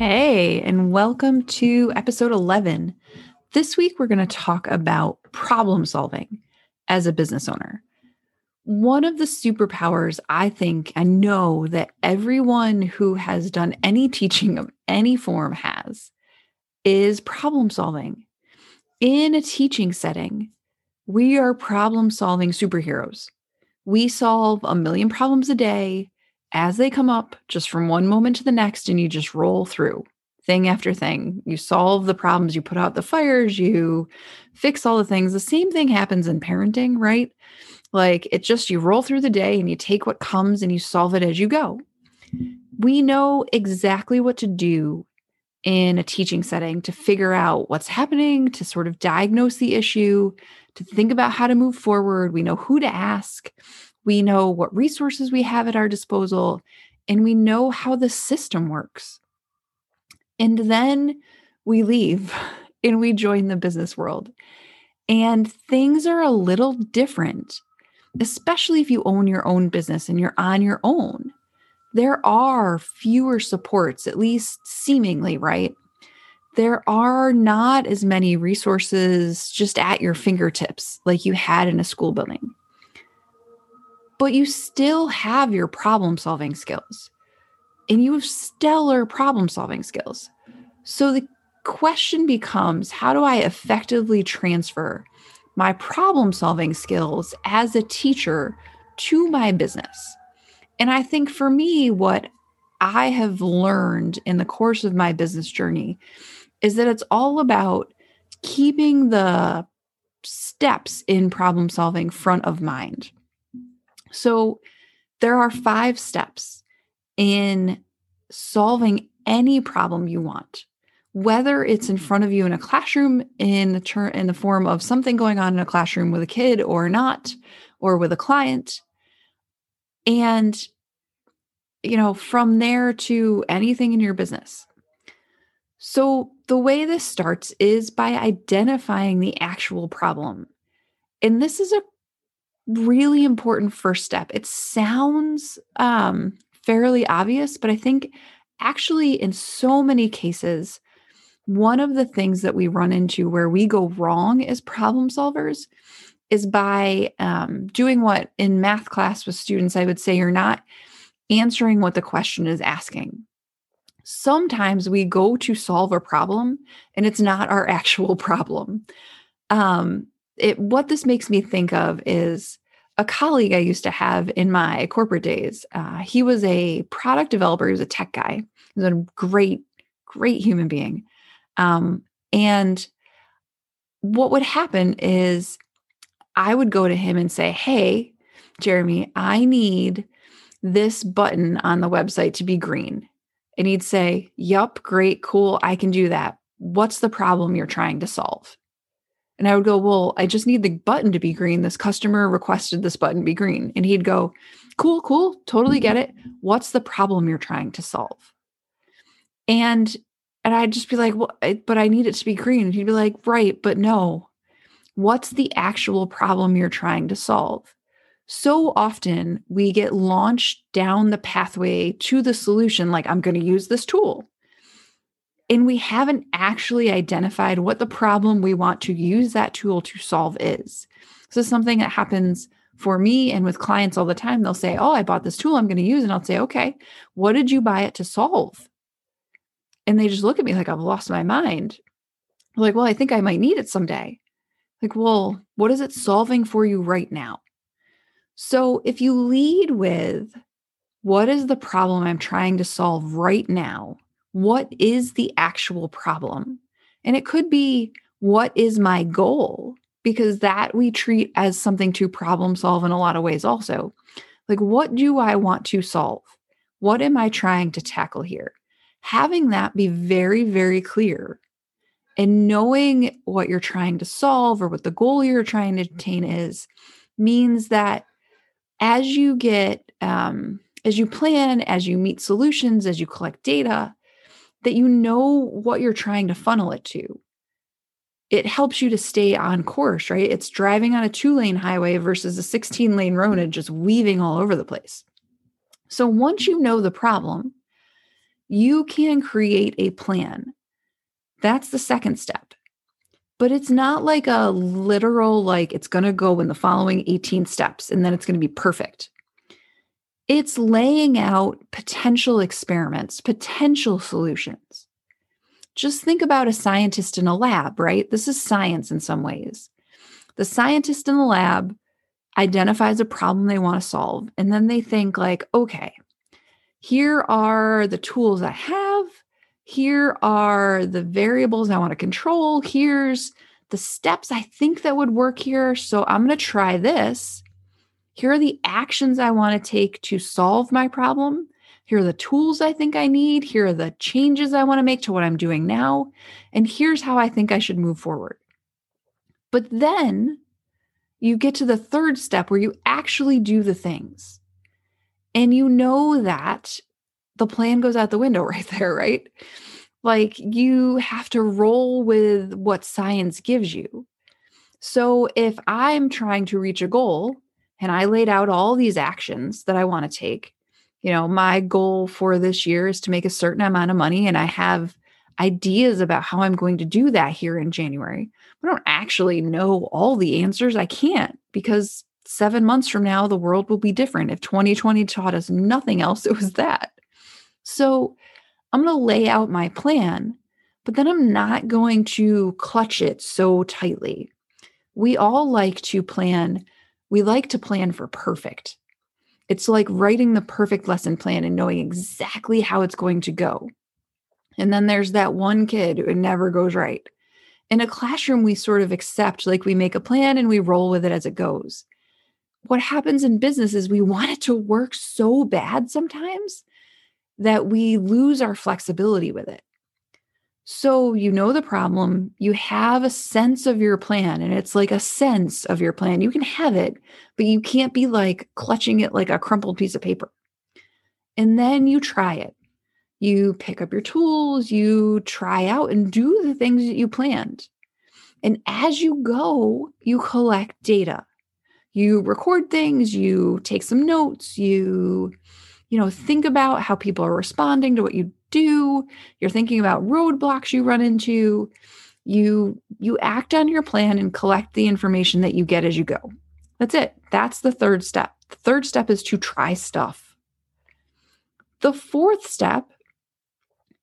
Hey, and welcome to episode 11. This week, we're going to talk about problem solving as a business owner. One of the superpowers I think I know that everyone who has done any teaching of any form has is problem solving. In a teaching setting, we are problem solving superheroes. We solve a million problems a day as they come up, just from one moment to the next, and you just roll through thing after thing. You solve the problems, you put out the fires, you fix all the things. The same thing happens in parenting, right? Like it just, you roll through the day and you take what comes and you solve it as you go. We know exactly what to do in a teaching setting to figure out what's happening, to sort of diagnose the issue, to think about how to move forward. We know who to ask. We know what resources we have at our disposal, and we know how the system works. And then we leave and we join the business world. And things are a little different, especially if you own your own business and you're on your own. There are fewer supports, at least seemingly, right? There are not as many resources just at your fingertips like you had in a school building but you still have your problem solving skills and you have stellar problem solving skills. So the question becomes how do I effectively transfer my problem solving skills as a teacher to my business? And I think for me, what I have learned in the course of my business journey is that it's all about keeping the steps in problem solving front of mind. So there are five steps in solving any problem you want whether it's in mm-hmm. front of you in a classroom in the ter- in the form of something going on in a classroom with a kid or not or with a client. And you know from there to anything in your business. So the way this starts is by identifying the actual problem. And this is a really important first step. It sounds um, fairly obvious, but I think actually, in so many cases, one of the things that we run into where we go wrong as problem solvers is by um, doing what in math class with students, I would say you're not answering what the question is asking. Sometimes we go to solve a problem and it's not our actual problem. Um, it, what this makes me think of is a colleague I used to have in my corporate days. Uh, he was a product developer, he was a tech guy, he was a great, great human being. Um, and what would happen is I would go to him and say, Hey, Jeremy, I need this button on the website to be green. And he'd say, Yup, great, cool, I can do that. What's the problem you're trying to solve? And I would go, Well, I just need the button to be green. This customer requested this button be green. And he'd go, Cool, cool, totally get it. What's the problem you're trying to solve? And and I'd just be like, Well, but I need it to be green. And he'd be like, Right, but no. What's the actual problem you're trying to solve? So often we get launched down the pathway to the solution, like, I'm going to use this tool and we haven't actually identified what the problem we want to use that tool to solve is. So, something that happens for me and with clients all the time, they'll say, Oh, I bought this tool I'm going to use. And I'll say, Okay, what did you buy it to solve? And they just look at me like I've lost my mind. Like, Well, I think I might need it someday. Like, well, what is it solving for you right now? So, if you lead with, What is the problem I'm trying to solve right now? What is the actual problem? And it could be, what is my goal? Because that we treat as something to problem solve in a lot of ways, also. Like, what do I want to solve? What am I trying to tackle here? Having that be very, very clear And knowing what you're trying to solve or what the goal you're trying to attain is means that as you get, um, as you plan, as you meet solutions, as you collect data, that you know what you're trying to funnel it to. It helps you to stay on course, right? It's driving on a two lane highway versus a 16 lane road and just weaving all over the place. So once you know the problem, you can create a plan. That's the second step. But it's not like a literal, like it's going to go in the following 18 steps and then it's going to be perfect. It's laying out potential experiments, potential solutions. Just think about a scientist in a lab, right? This is science in some ways. The scientist in the lab identifies a problem they want to solve, and then they think, like, okay, here are the tools I have. Here are the variables I want to control. Here's the steps I think that would work here. So I'm going to try this. Here are the actions I want to take to solve my problem. Here are the tools I think I need. Here are the changes I want to make to what I'm doing now. And here's how I think I should move forward. But then you get to the third step where you actually do the things. And you know that the plan goes out the window right there, right? Like you have to roll with what science gives you. So if I'm trying to reach a goal and I laid out all these actions that I want to take. You know, my goal for this year is to make a certain amount of money, and I have ideas about how I'm going to do that here in January. I don't actually know all the answers. I can't because seven months from now, the world will be different. If 2020 taught us nothing else, it was that. So I'm going to lay out my plan, but then I'm not going to clutch it so tightly. We all like to plan we like to plan for perfect. It's like writing the perfect lesson plan and knowing exactly how it's going to go. And then there's that one kid who never goes right. In a classroom, we sort of accept, like we make a plan and we roll with it as it goes. What happens in business is we want it to work so bad sometimes that we lose our flexibility with it. So you know the problem, you have a sense of your plan, and it's like a sense of your plan. You can have it, but you can't be like clutching it like a crumpled piece of paper. And then you try it. You pick up your tools, you try out and do the things that you planned. And as you go, you collect data. You record things, you take some notes, you you know, think about how people are responding to what you do. You're thinking about roadblocks you run into. You you act on your plan and collect the information that you get as you go. That's it. That's the third step. The third step is to try stuff. The fourth step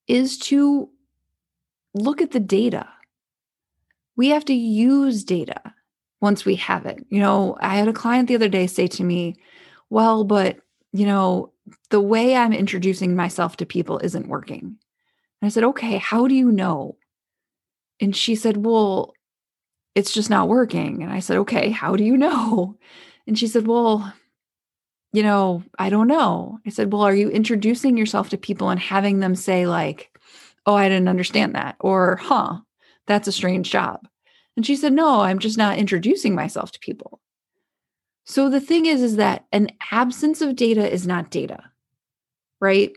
is to look at the data. We have to use data once we have it. You know i had a client the other day say to me well but you know the way I'm introducing myself to people isn't working. And I said, okay, how do you know? And she said, well, it's just not working. And I said, okay, how do you know? And she said, well, you know, I don't know. I said, well, are you introducing yourself to people and having them say, like, oh, I didn't understand that? Or, huh, that's a strange job. And she said, no, I'm just not introducing myself to people. So the thing is, is that an absence of data is not data, right?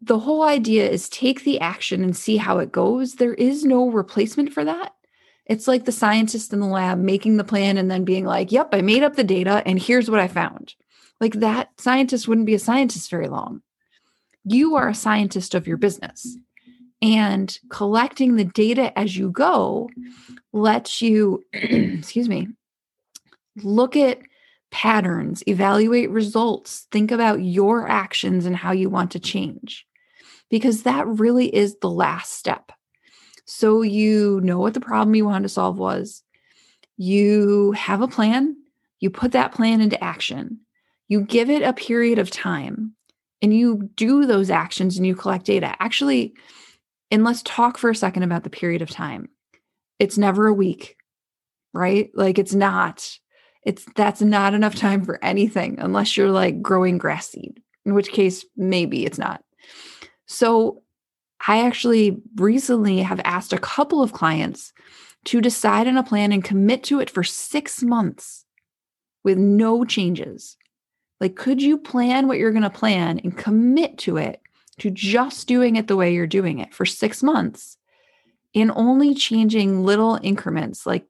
The whole idea is take the action and see how it goes. There is no replacement for that. It's like the scientist in the lab making the plan and then being like, yep, I made up the data and here's what I found. Like that scientist wouldn't be a scientist very long. You are a scientist of your business. And collecting the data as you go lets you, excuse me, look at patterns, evaluate results, think about your actions and how you want to change, because that really is the last step. So you know what the problem you wanted to solve was, you have a plan, you put that plan into action, you give it a period of time, and you do those actions and you collect data. Actually, and let's talk for a second about the period of time. It's never a week, right? Like it's not it's that's not enough time for anything unless you're like growing grass seed, in which case maybe it's not. So I actually recently have asked a couple of clients to decide on a plan and commit to it for six months with no changes. Like, could you plan what you're going to plan and commit to it, to just doing it the way you're doing it for six months and only changing little increments, like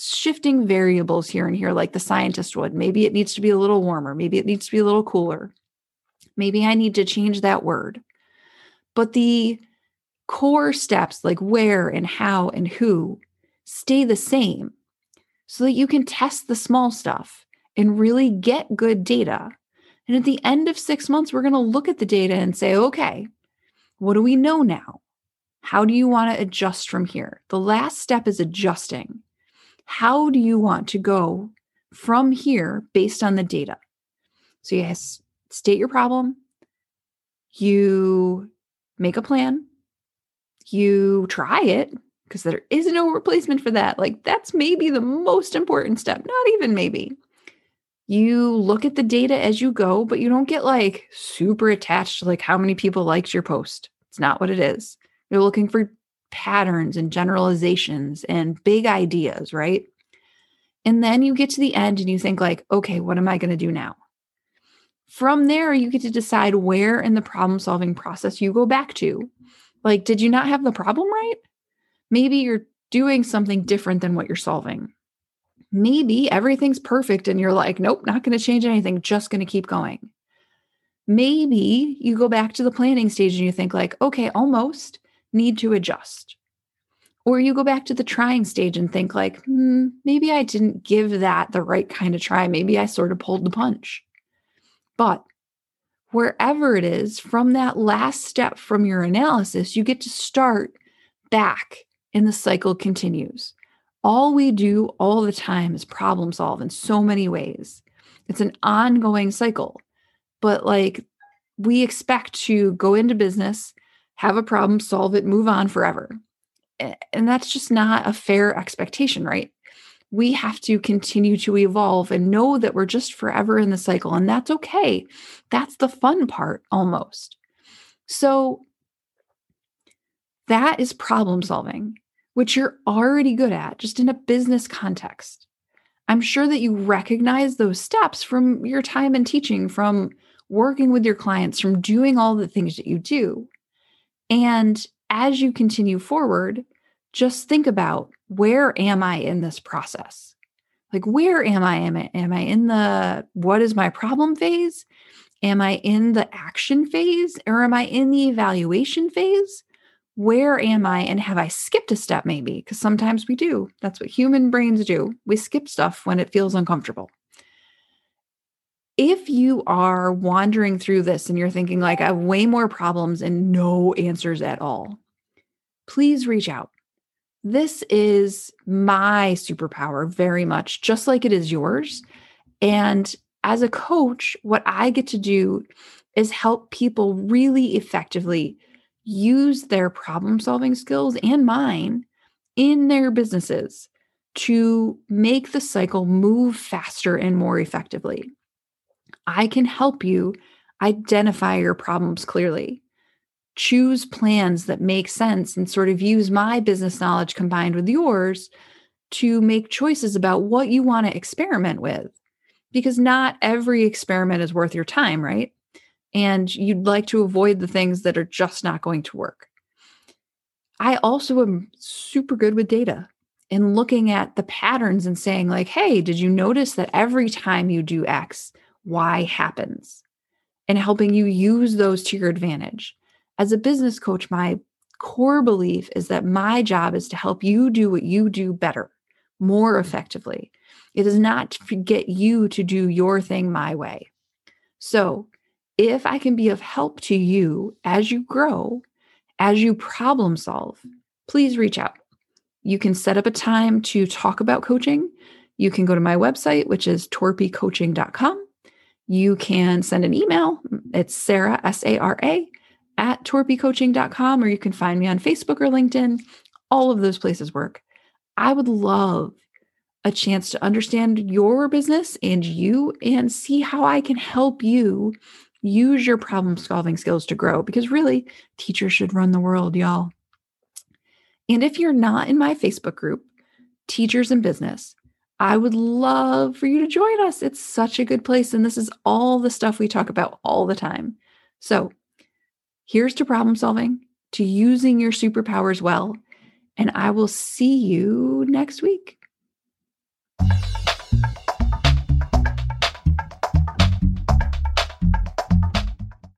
shifting variables here and here, like the scientist would? Maybe it needs to be a little warmer. Maybe it needs to be a little cooler. Maybe I need to change that word. But the core steps, like where and how and who, stay the same so that you can test the small stuff and really get good data. And at the end of six months, we're going to look at the data and say, okay, what do we know now? How do you want to adjust from here? The last step is adjusting. How do you want to go from here based on the data? So, yes, state your problem, you make a plan, you try it, because there is no replacement for that. Like, that's maybe the most important step, not even maybe. You look at the data as you go, but you don't get like super attached to like how many people liked your post. It's not what it is. You're looking for patterns and generalizations and big ideas, right? And then you get to the end and you think like, okay, what am I going to do now? From there, you get to decide where in the problem solving process you go back to. Like, did you not have the problem right? Maybe you're doing something different than what you're solving. Maybe everything's perfect and you're like, nope, not going to change anything, just going to keep going. Maybe you go back to the planning stage and you think, like, okay, almost need to adjust. Or you go back to the trying stage and think, like, hmm, maybe I didn't give that the right kind of try. Maybe I sort of pulled the punch. But wherever it is, from that last step from your analysis, you get to start back and the cycle continues. All we do all the time is problem solve in so many ways. It's an ongoing cycle, but like we expect to go into business, have a problem, solve it, move on forever. And that's just not a fair expectation, right? We have to continue to evolve and know that we're just forever in the cycle, and that's okay. That's the fun part almost. So, that is problem solving which you're already good at, just in a business context. I'm sure that you recognize those steps from your time in teaching, from working with your clients, from doing all the things that you do. And as you continue forward, just think about where am I in this process? Like, where am I? Am I, am I in the what is my problem phase? Am I in the action phase or am I in the evaluation phase? where am I and have I skipped a step maybe? Because sometimes we do. That's what human brains do. We skip stuff when it feels uncomfortable. If you are wandering through this and you're thinking, like, I have way more problems and no answers at all, please reach out. This is my superpower very much, just like it is yours. And as a coach, what I get to do is help people really effectively use their problem solving skills and mine in their businesses to make the cycle move faster and more effectively. I can help you identify your problems clearly, choose plans that make sense, and sort of use my business knowledge combined with yours to make choices about what you want to experiment with. Because not every experiment is worth your time, right? and you'd like to avoid the things that are just not going to work. I also am super good with data and looking at the patterns and saying, like, hey, did you notice that every time you do X, Y happens? And helping you use those to your advantage. As a business coach, my core belief is that my job is to help you do what you do better, more mm-hmm. effectively. It is not to get you to do your thing my way. So, if I can be of help to you as you grow, as you problem solve, please reach out. You can set up a time to talk about coaching. You can go to my website, which is torpycoaching.com. You can send an email. It's Sarah, S A R A, at torpycoaching.com, or you can find me on Facebook or LinkedIn. All of those places work. I would love a chance to understand your business and you and see how I can help you use your problem solving skills to grow because really, teachers should run the world, y'all. And if you're not in my Facebook group, Teachers in Business, I would love for you to join us. It's such a good place. And this is all the stuff we talk about all the time. So here's to problem solving, to using your superpowers well. And I will see you next week.